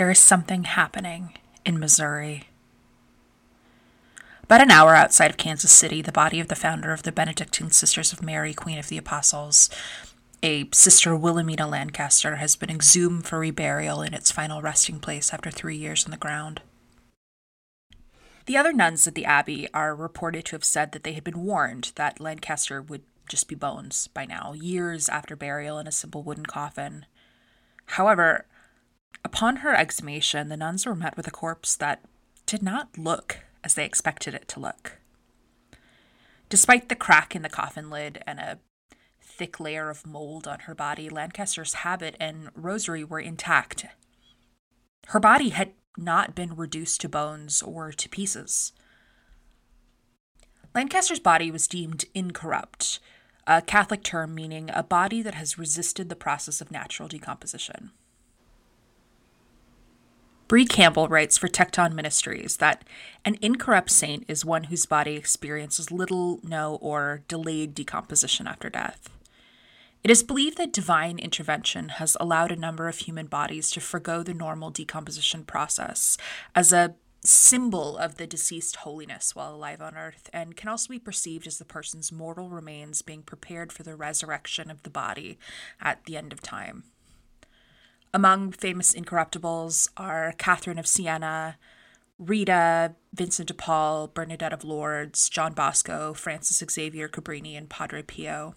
there is something happening in Missouri. About an hour outside of Kansas City, the body of the founder of the Benedictine Sisters of Mary, Queen of the Apostles, a Sister Wilhelmina Lancaster, has been exhumed for reburial in its final resting place after three years in the ground. The other nuns at the abbey are reported to have said that they had been warned that Lancaster would just be bones by now, years after burial in a simple wooden coffin. However, upon her exhumation, the nuns were met with a corpse that did not look as they expected it to look. Despite the crack in the coffin lid and a thick layer of mold on her body, Lancaster's habit and rosary were intact. Her body had not been reduced to bones or to pieces. Lancaster's body was deemed incorrupt, a Catholic term meaning a body that has resisted the process of natural decomposition. Bree Campbell writes for Tekton Ministries that an incorrupt saint is one whose body experiences little, no, or delayed decomposition after death. It is believed that divine intervention has allowed a number of human bodies to forego the normal decomposition process as a symbol of the deceased holiness while alive on earth, and can also be perceived as the person's mortal remains being prepared for the resurrection of the body at the end of time. Among famous incorruptibles are Catherine of Siena, Rita, Vincent de Paul, Bernadette of Lourdes, John Bosco, Francis Xavier Cabrini, and Padre Pio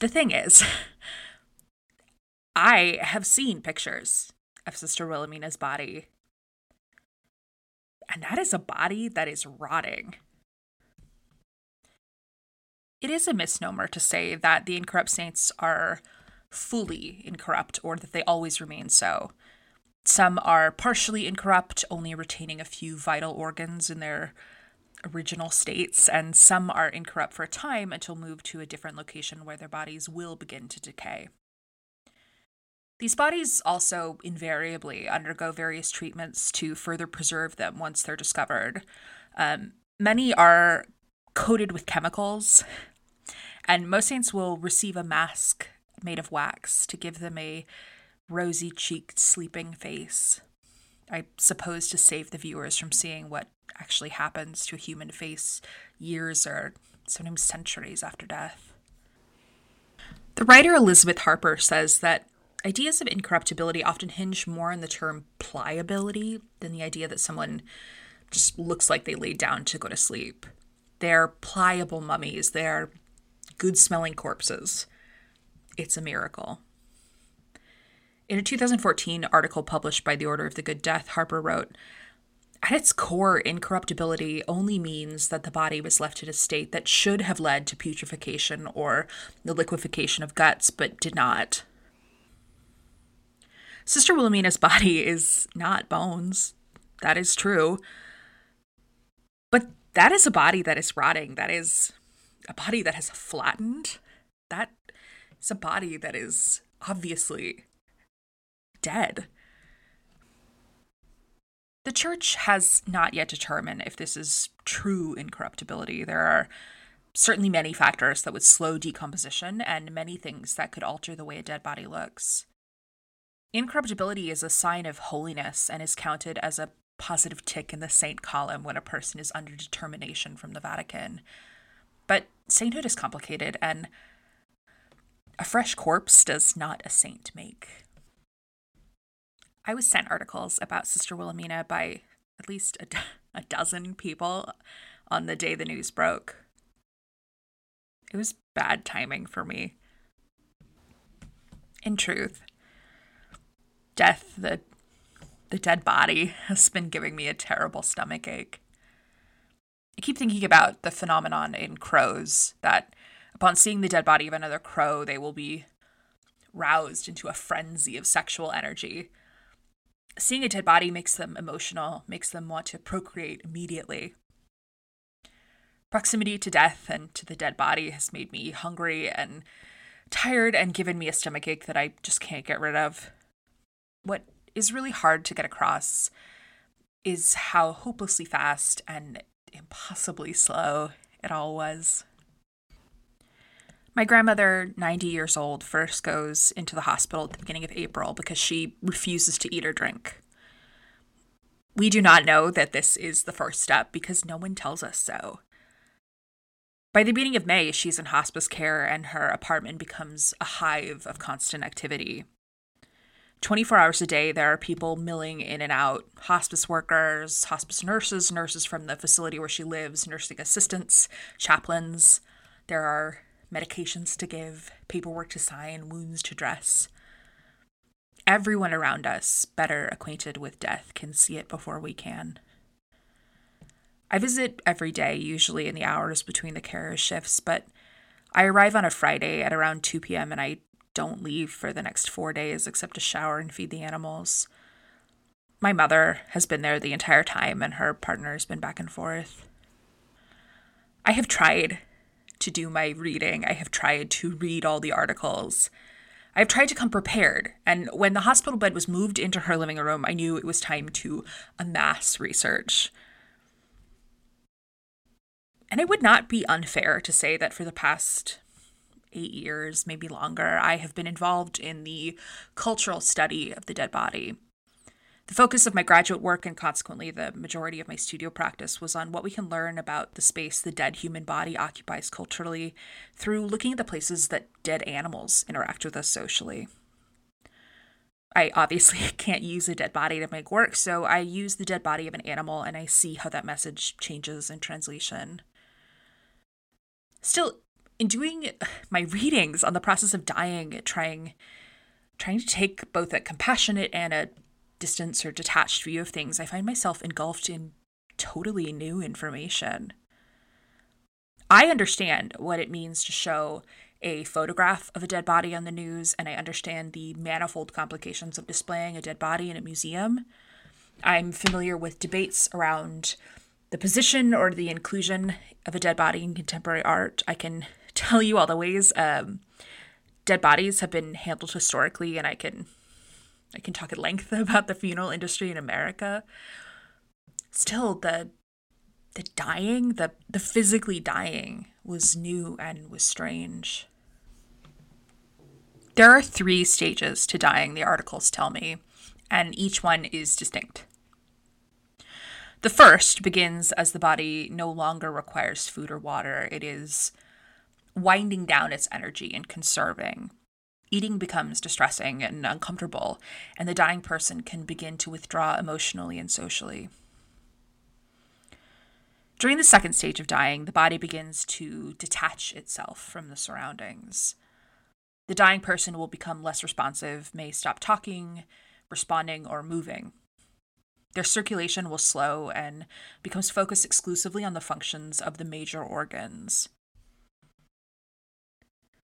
the thing is, I have seen pictures of Sister Wilhelmina's body. And that is a body that is rotting. It is a misnomer to say that the incorrupt saints are fully incorrupt or that they always remain so. Some are partially incorrupt, only retaining a few vital organs in their original states, and some are incorrupt for a time until moved to a different location where their bodies will begin to decay. These bodies also invariably undergo various treatments to further preserve them once they're discovered. Um, many are coated with chemicals, and most saints will receive a mask made of wax to give them a rosy cheeked, sleeping face. I suppose to save the viewers from seeing what actually happens to a human face years or sometimes centuries after death. The writer Elizabeth Harper says that ideas of incorruptibility often hinge more on the term pliability than the idea that someone just looks like they laid down to go to sleep. They're pliable mummies, they're good smelling corpses. It's a miracle. In a 2014 article published by the Order of the Good Death, Harper wrote at its core, incorruptibility only means that the body was left in a state that should have led to putrefaction or the liquefaction of guts, but did not. Sister Wilhelmina's body is not bones. That is true. But that is a body that is rotting. That is a body that has flattened. That is a body that is obviously dead. The church has not yet determined if this is true incorruptibility. There are certainly many factors that would slow decomposition and many things that could alter the way a dead body looks. Incorruptibility is a sign of holiness and is counted as a positive tick in the saint column when a person is under determination from the Vatican. But sainthood is complicated, and a fresh corpse does not a saint make. I was sent articles about Sister Wilhelmina by at least a, do- a dozen people on the day the news broke. It was bad timing for me. In truth, death, the the dead body, has been giving me a terrible stomach ache. I keep thinking about the phenomenon in crows that upon seeing the dead body of another crow, they will be roused into a frenzy of sexual energy seeing a dead body makes them emotional, makes them want to procreate immediately. Proximity to death and to the dead body has made me hungry and tired and given me a stomachache that I just can't get rid of. What is really hard to get across is how hopelessly fast and impossibly slow it all was. My grandmother, 90 years old, first goes into the hospital at the beginning of April because she refuses to eat or drink. We do not know that this is the first step because no one tells us so. By the beginning of May, she's in hospice care and her apartment becomes a hive of constant activity. 24 hours a day, there are people milling in and out hospice workers, hospice nurses, nurses from the facility where she lives, nursing assistants, chaplains. There are medications to give, paperwork to sign, wounds to dress. Everyone around us, better acquainted with death, can see it before we can. I visit every day, usually in the hours between the carer shifts, but I arrive on a Friday at around 2 p.m. and I don't leave for the next four days except to shower and feed the animals. My mother has been there the entire time, and her partner has been back and forth. I have tried to do my reading, I have tried to read all the articles. I've tried to come prepared, and when the hospital bed was moved into her living room, I knew it was time to amass research. And it would not be unfair to say that for the past eight years, maybe longer, I have been involved in the cultural study of the dead body. The focus of my graduate work and consequently the majority of my studio practice was on what we can learn about the space the dead human body occupies culturally through looking at the places that dead animals interact with us socially. I obviously can't use a dead body to make work, so I use the dead body of an animal and I see how that message changes in translation. Still, in doing my readings on the process of dying, trying trying to take both a compassionate and a distance or detached view of things, I find myself engulfed in totally new information. I understand what it means to show a photograph of a dead body on the news, and I understand the manifold complications of displaying a dead body in a museum. I'm familiar with debates around the position or the inclusion of a dead body in contemporary art. I can tell you all the ways um, dead bodies have been handled historically, and I can I can talk at length about the funeral industry in America. Still, the the dying, the the physically dying was new and was strange. There are three stages to dying, the articles tell me, and each one is distinct. The first begins as the body no longer requires food or water. It is winding down its energy and conserving. Eating becomes distressing and uncomfortable, and the dying person can begin to withdraw emotionally and socially. During the second stage of dying, the body begins to detach itself from the surroundings. The dying person will become less responsive, may stop talking, responding, or moving. Their circulation will slow and becomes focused exclusively on the functions of the major organs.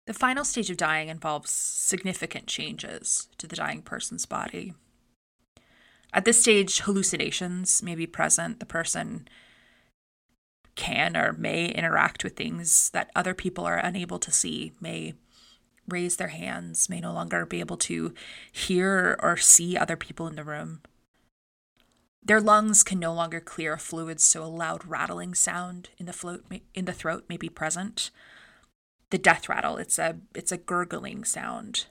The final stage of dying involves significant changes to the dying person's body. At this stage, hallucinations may be present. The person can or may interact with things that other people are unable to see, may raise their hands, may no longer be able to hear or see other people in the room. Their lungs can no longer clear fluids, so a loud rattling sound in the, float, in the throat may be present the death rattle. It's a it's a gurgling sound.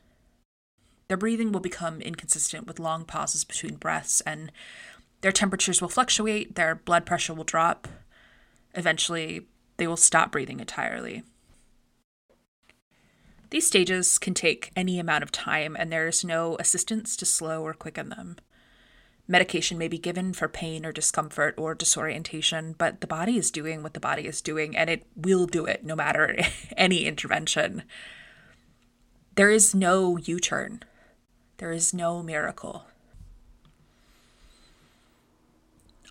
Their breathing will become inconsistent with long pauses between breaths and their temperatures will fluctuate, their blood pressure will drop. Eventually, they will stop breathing entirely. These stages can take any amount of time, and there is no assistance to slow or quicken them. Medication may be given for pain or discomfort or disorientation, but the body is doing what the body is doing, and it will do it no matter any intervention. There is no U turn, there is no miracle.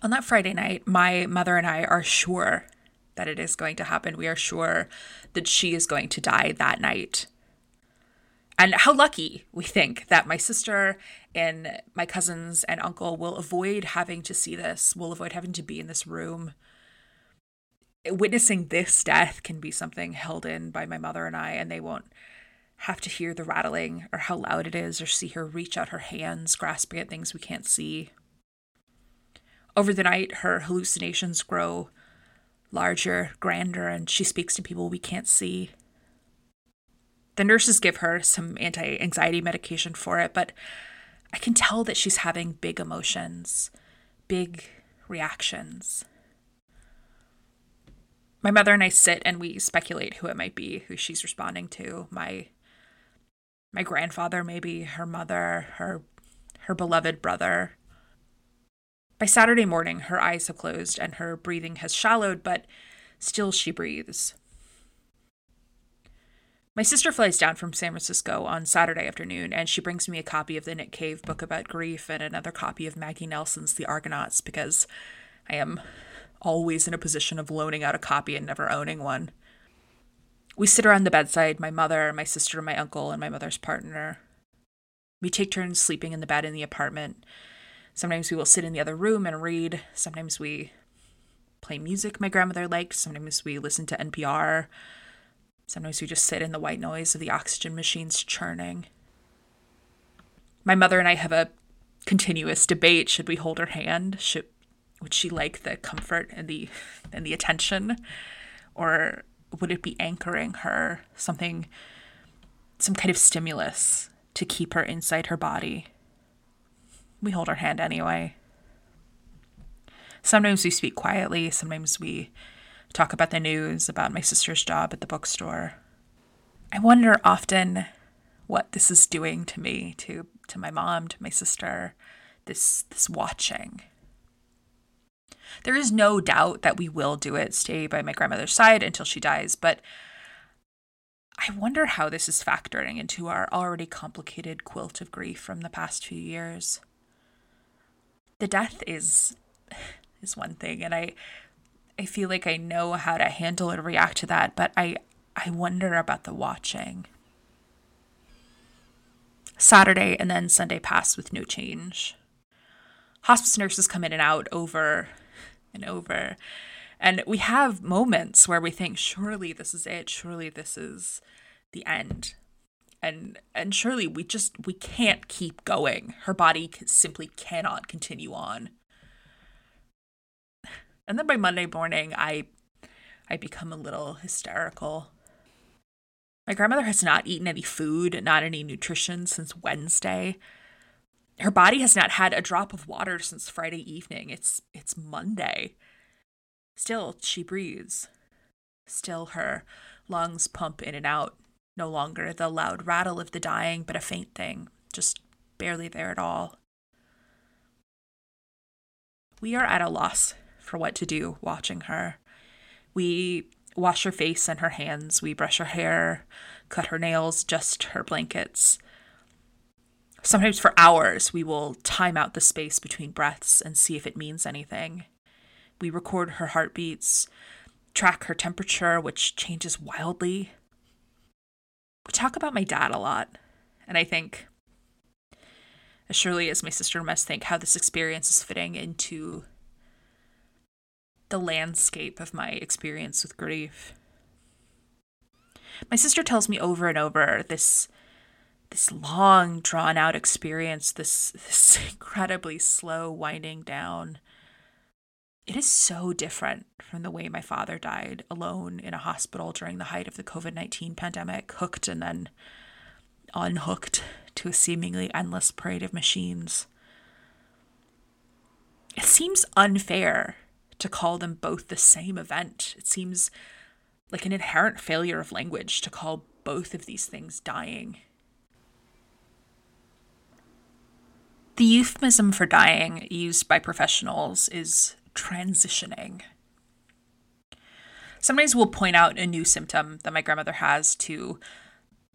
On that Friday night, my mother and I are sure that it is going to happen. We are sure that she is going to die that night. And how lucky we think that my sister and my cousins and uncle will avoid having to see this, will avoid having to be in this room. Witnessing this death can be something held in by my mother and I, and they won't have to hear the rattling or how loud it is or see her reach out her hands, grasping at things we can't see. Over the night, her hallucinations grow larger, grander, and she speaks to people we can't see. The nurses give her some anti anxiety medication for it, but I can tell that she's having big emotions, big reactions. My mother and I sit and we speculate who it might be, who she's responding to. My my grandfather, maybe her mother, her her beloved brother. By Saturday morning, her eyes have closed and her breathing has shallowed, but still she breathes. My sister flies down from San Francisco on Saturday afternoon, and she brings me a copy of the Nick Cave book about grief and another copy of Maggie Nelson's The Argonauts because I am always in a position of loaning out a copy and never owning one. We sit around the bedside, my mother, my sister, my uncle, and my mother's partner. We take turns sleeping in the bed in the apartment. Sometimes we will sit in the other room and read. Sometimes we play music my grandmother liked. Sometimes we listen to NPR. Sometimes we just sit in the white noise of the oxygen machines churning. My mother and I have a continuous debate. Should we hold her hand? Should would she like the comfort and the and the attention? Or would it be anchoring her something some kind of stimulus to keep her inside her body? We hold her hand anyway. Sometimes we speak quietly, sometimes we talk about the news, about my sister's job at the bookstore. I wonder often what this is doing to me, to to my mom, to my sister, this this watching. There is no doubt that we will do it, stay by my grandmother's side until she dies, but I wonder how this is factoring into our already complicated quilt of grief from the past few years. The death is is one thing and I I feel like I know how to handle or react to that, but I I wonder about the watching. Saturday and then Sunday passed with no change. Hospice nurses come in and out over and over. And we have moments where we think, surely this is it. Surely this is the end. And and surely we just we can't keep going. Her body simply cannot continue on. And then by Monday morning, I I become a little hysterical. My grandmother has not eaten any food, not any nutrition since Wednesday. Her body has not had a drop of water since Friday evening. It's it's Monday. Still she breathes. Still her lungs pump in and out. No longer the loud rattle of the dying, but a faint thing, just barely there at all. We are at a loss for what to do watching her. We wash her face and her hands, we brush her hair, cut her nails, just her blankets. Sometimes for hours, we will time out the space between breaths and see if it means anything. We record her heartbeats, track her temperature, which changes wildly. We talk about my dad a lot, and I think, as surely as my sister must think, how this experience is fitting into the landscape of my experience with grief. My sister tells me over and over this this long drawn out experience, this this incredibly slow winding down. It is so different from the way my father died alone in a hospital during the height of the COVID 19 pandemic, hooked and then unhooked to a seemingly endless parade of machines. It seems unfair to call them both the same event. It seems like an inherent failure of language to call both of these things dying. The euphemism for dying used by professionals is transitioning. Sometimes we'll point out a new symptom that my grandmother has to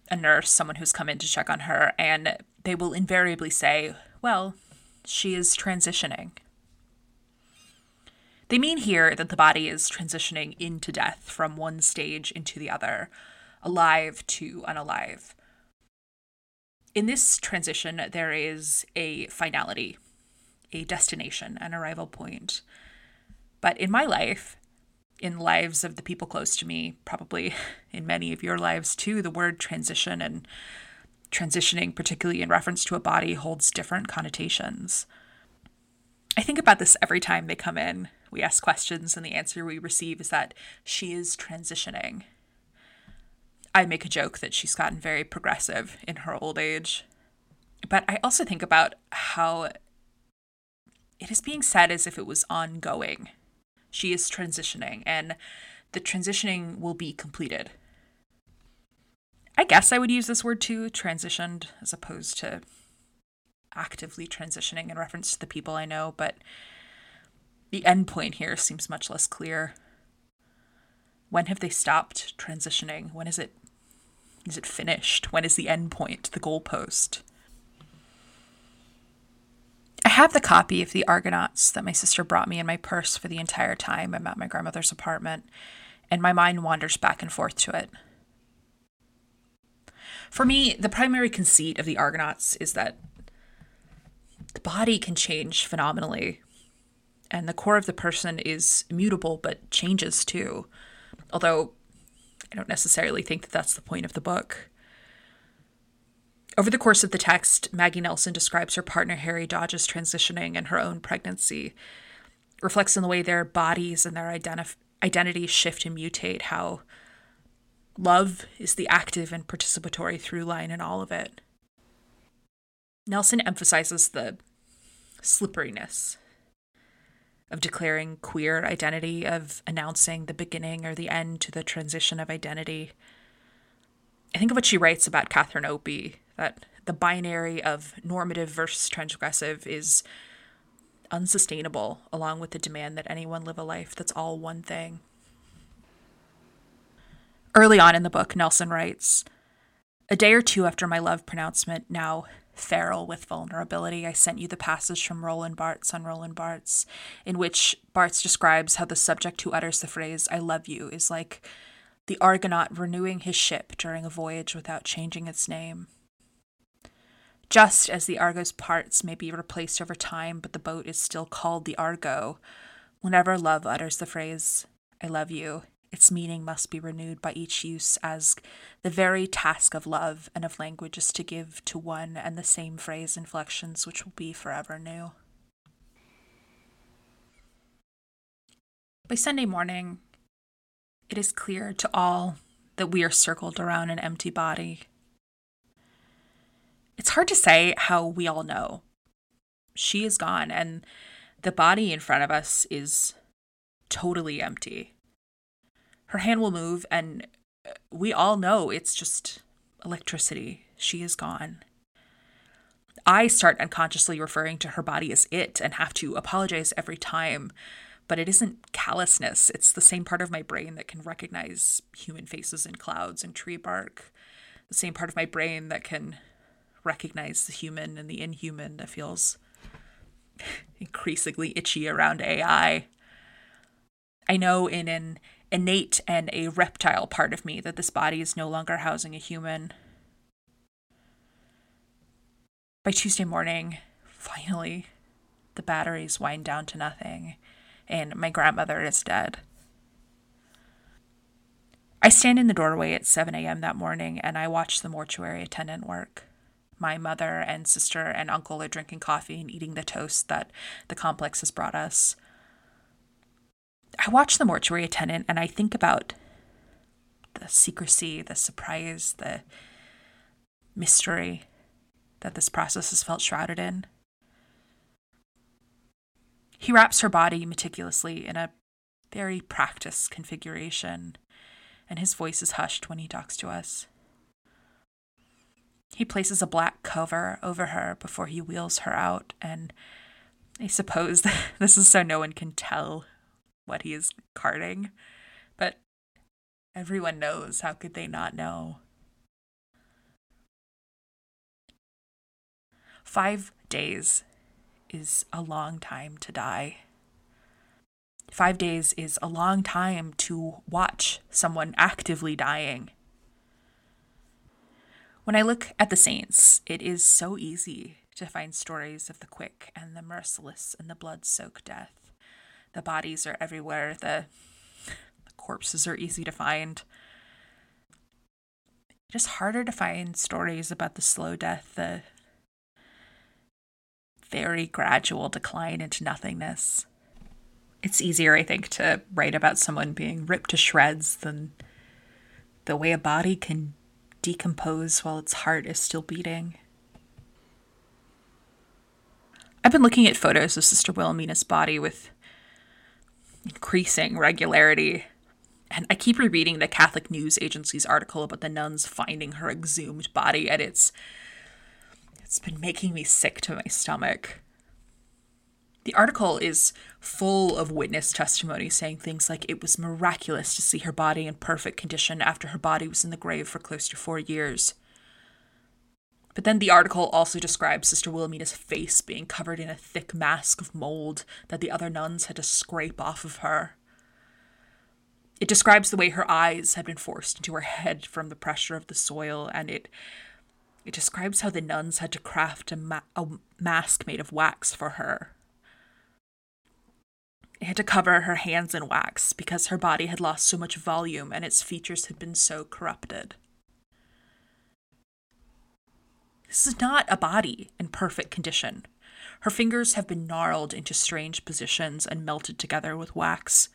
a nurse, someone who's come in to check on her, and they will invariably say, Well, she is transitioning. They mean here that the body is transitioning into death from one stage into the other, alive to unalive. In this transition, there is a finality, a destination, an arrival point. But in my life, in lives of the people close to me, probably in many of your lives too, the word transition and transitioning, particularly in reference to a body, holds different connotations. I think about this every time they come in we ask questions, and the answer we receive is that she is transitioning. I make a joke that she's gotten very progressive in her old age. But I also think about how it is being said as if it was ongoing. She is transitioning, and the transitioning will be completed. I guess I would use this word too, transitioned, as opposed to actively transitioning in reference to the people I know, but the end point here seems much less clear. When have they stopped transitioning? When is it is it finished? When is the end point, the goalpost? I have the copy of the Argonauts that my sister brought me in my purse for the entire time I'm at my grandmother's apartment, and my mind wanders back and forth to it. For me, the primary conceit of the Argonauts is that the body can change phenomenally, and the core of the person is immutable but changes too. Although I don't necessarily think that that's the point of the book. Over the course of the text, Maggie Nelson describes her partner Harry Dodge's transitioning and her own pregnancy, reflects on the way their bodies and their identif- identities shift and mutate, how Love is the active and participatory through line in all of it. Nelson emphasizes the slipperiness of declaring queer identity, of announcing the beginning or the end to the transition of identity. I think of what she writes about Catherine Opie, that the binary of normative versus transgressive is unsustainable, along with the demand that anyone live a life that's all one thing. Early on in the book, Nelson writes A day or two after my love pronouncement, now feral with vulnerability, I sent you the passage from Roland Barthes on Roland Barthes, in which Barthes describes how the subject who utters the phrase, I love you, is like the Argonaut renewing his ship during a voyage without changing its name. Just as the Argo's parts may be replaced over time, but the boat is still called the Argo, whenever love utters the phrase, I love you, its meaning must be renewed by each use, as the very task of love and of language is to give to one and the same phrase inflections which will be forever new. By Sunday morning, it is clear to all that we are circled around an empty body. It's hard to say how we all know. She is gone, and the body in front of us is totally empty her hand will move, and uh, we all know it's just electricity. She is gone. I start unconsciously referring to her body as it and have to apologize every time. But it isn't callousness. It's the same part of my brain that can recognize human faces in clouds and tree bark. The same part of my brain that can recognize the human and the inhuman that feels increasingly itchy around AI. I know in an innate and a reptile part of me that this body is no longer housing a human. By Tuesday morning, finally, the batteries wind down to nothing, and my grandmother is dead. I stand in the doorway at 7 a.m. that morning and I watch the mortuary attendant work. My mother and sister and uncle are drinking coffee and eating the toast that the complex has brought us. I watch the mortuary attendant and I think about the secrecy, the surprise, the mystery that this process has felt shrouded in. He wraps her body meticulously in a very practiced configuration, and his voice is hushed when he talks to us. He places a black cover over her before he wheels her out, and I suppose this is so no one can tell what he is carting. But everyone knows. How could they not know? Five days is a long time to die. Five days is a long time to watch someone actively dying. When I look at the saints, it is so easy to find stories of the quick and the merciless and the blood soaked death. The bodies are everywhere. The, the corpses are easy to find. Just harder to find stories about the slow death, the very gradual decline into nothingness. It's easier, I think, to write about someone being ripped to shreds than the way a body can decompose while its heart is still beating. I've been looking at photos of Sister Wilhelmina's body with increasing regularity, and I keep rereading the Catholic News Agency's article about the nuns finding her exhumed body, and it's it's been making me sick to my stomach. The article is full of witness testimony saying things like it was miraculous to see her body in perfect condition after her body was in the grave for close to four years. But then the article also describes Sister Wilhelmina's face being covered in a thick mask of mold that the other nuns had to scrape off of her. It describes the way her eyes had been forced into her head from the pressure of the soil, and it it describes how the nuns had to craft a, ma- a mask made of wax for her it had to cover her hands in wax because her body had lost so much volume and its features had been so corrupted. This is not a body in perfect condition. Her fingers have been gnarled into strange positions and melted together with wax.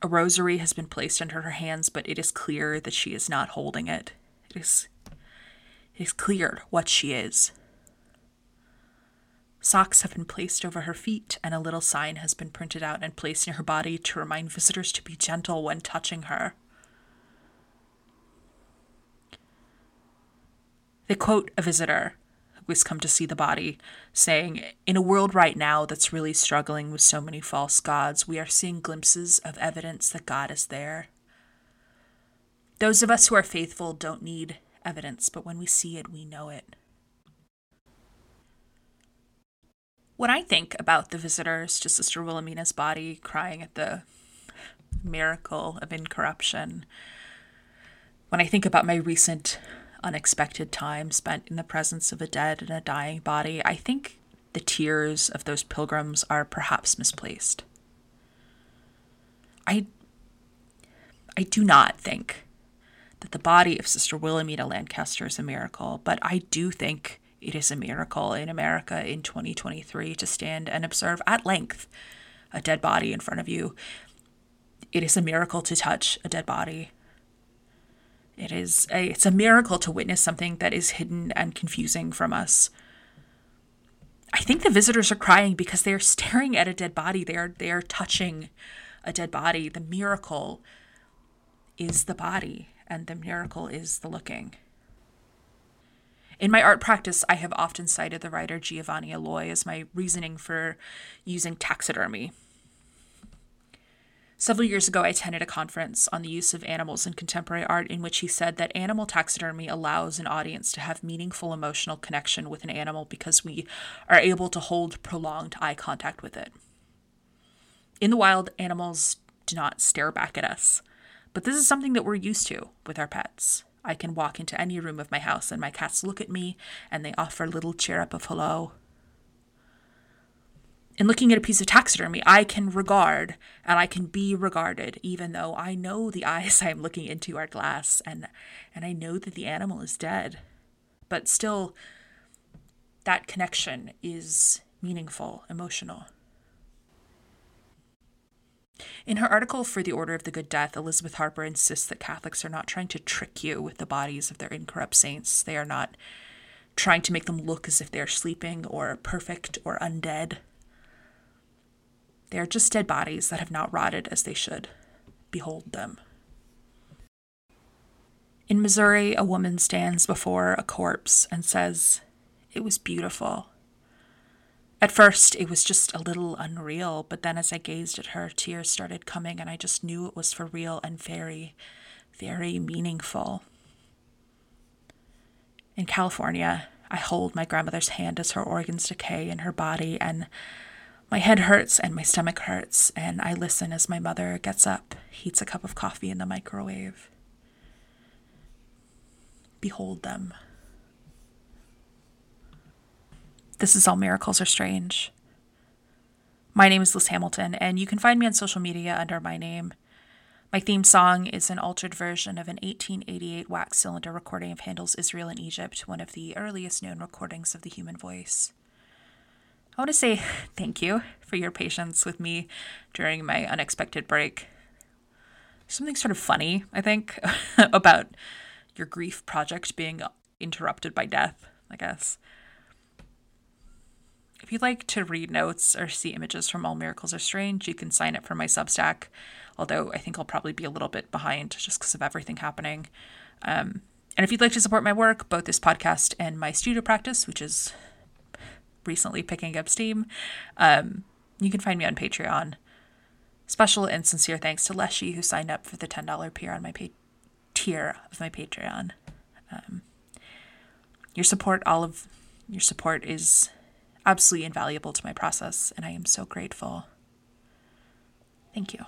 A rosary has been placed under her hands, but it is clear that she is not holding it. It is, it is clear what she is. Socks have been placed over her feet, and a little sign has been printed out and placed near her body to remind visitors to be gentle when touching her. They quote a visitor who has come to see the body, saying, In a world right now that's really struggling with so many false gods, we are seeing glimpses of evidence that God is there. Those of us who are faithful don't need evidence, but when we see it, we know it. When I think about the visitors to Sister Wilhelmina's body crying at the miracle of incorruption, when I think about my recent unexpected time spent in the presence of a dead and a dying body, I think the tears of those pilgrims are perhaps misplaced. I I do not think that the body of Sister Wilhelmina Lancaster is a miracle, but I do think it is a miracle in America in 2023 to stand and observe at length a dead body in front of you. It is a miracle to touch a dead body. It is a, it's a miracle to witness something that is hidden and confusing from us. I think the visitors are crying because they are staring at a dead body. They are they are touching a dead body. The miracle is the body, and the miracle is the looking. In my art practice, I have often cited the writer Giovanni Aloi as my reasoning for using taxidermy. Several years ago, I attended a conference on the use of animals in contemporary art in which he said that animal taxidermy allows an audience to have meaningful emotional connection with an animal because we are able to hold prolonged eye contact with it. In the wild, animals do not stare back at us, but this is something that we're used to with our pets. I can walk into any room of my house and my cats look at me and they offer a little cheer up of hello. In looking at a piece of taxidermy, I can regard and I can be regarded, even though I know the eyes I'm looking into are glass and, and I know that the animal is dead. But still, that connection is meaningful, emotional. In her article for The Order of the Good Death, Elizabeth Harper insists that Catholics are not trying to trick you with the bodies of their incorrupt saints. They are not trying to make them look as if they are sleeping or perfect or undead. They are just dead bodies that have not rotted as they should. Behold them. In Missouri, a woman stands before a corpse and says, It was beautiful. At first, it was just a little unreal, but then as I gazed at her, tears started coming, and I just knew it was for real and very, very meaningful. In California, I hold my grandmother's hand as her organs decay in her body, and my head hurts and my stomach hurts, and I listen as my mother gets up, heats a cup of coffee in the microwave. Behold them. This is All Miracles Are Strange. My name is Liz Hamilton, and you can find me on social media under my name. My theme song is an altered version of an 1888 wax cylinder recording of Handel's Israel in Egypt, one of the earliest known recordings of the human voice. I want to say thank you for your patience with me during my unexpected break. something sort of funny, I think, about your grief project being interrupted by death, I guess. If you'd like to read notes or see images from All Miracles Are Strange, you can sign up for my Substack, although I think I'll probably be a little bit behind just because of everything happening. Um, and if you'd like to support my work, both this podcast and my studio practice, which is recently picking up steam, um, you can find me on Patreon. Special and sincere thanks to Leshy, who signed up for the $10 tier on my pa- tier of my Patreon. Um, your support, all of your support, is absolutely invaluable to my process, and I am so grateful. Thank you.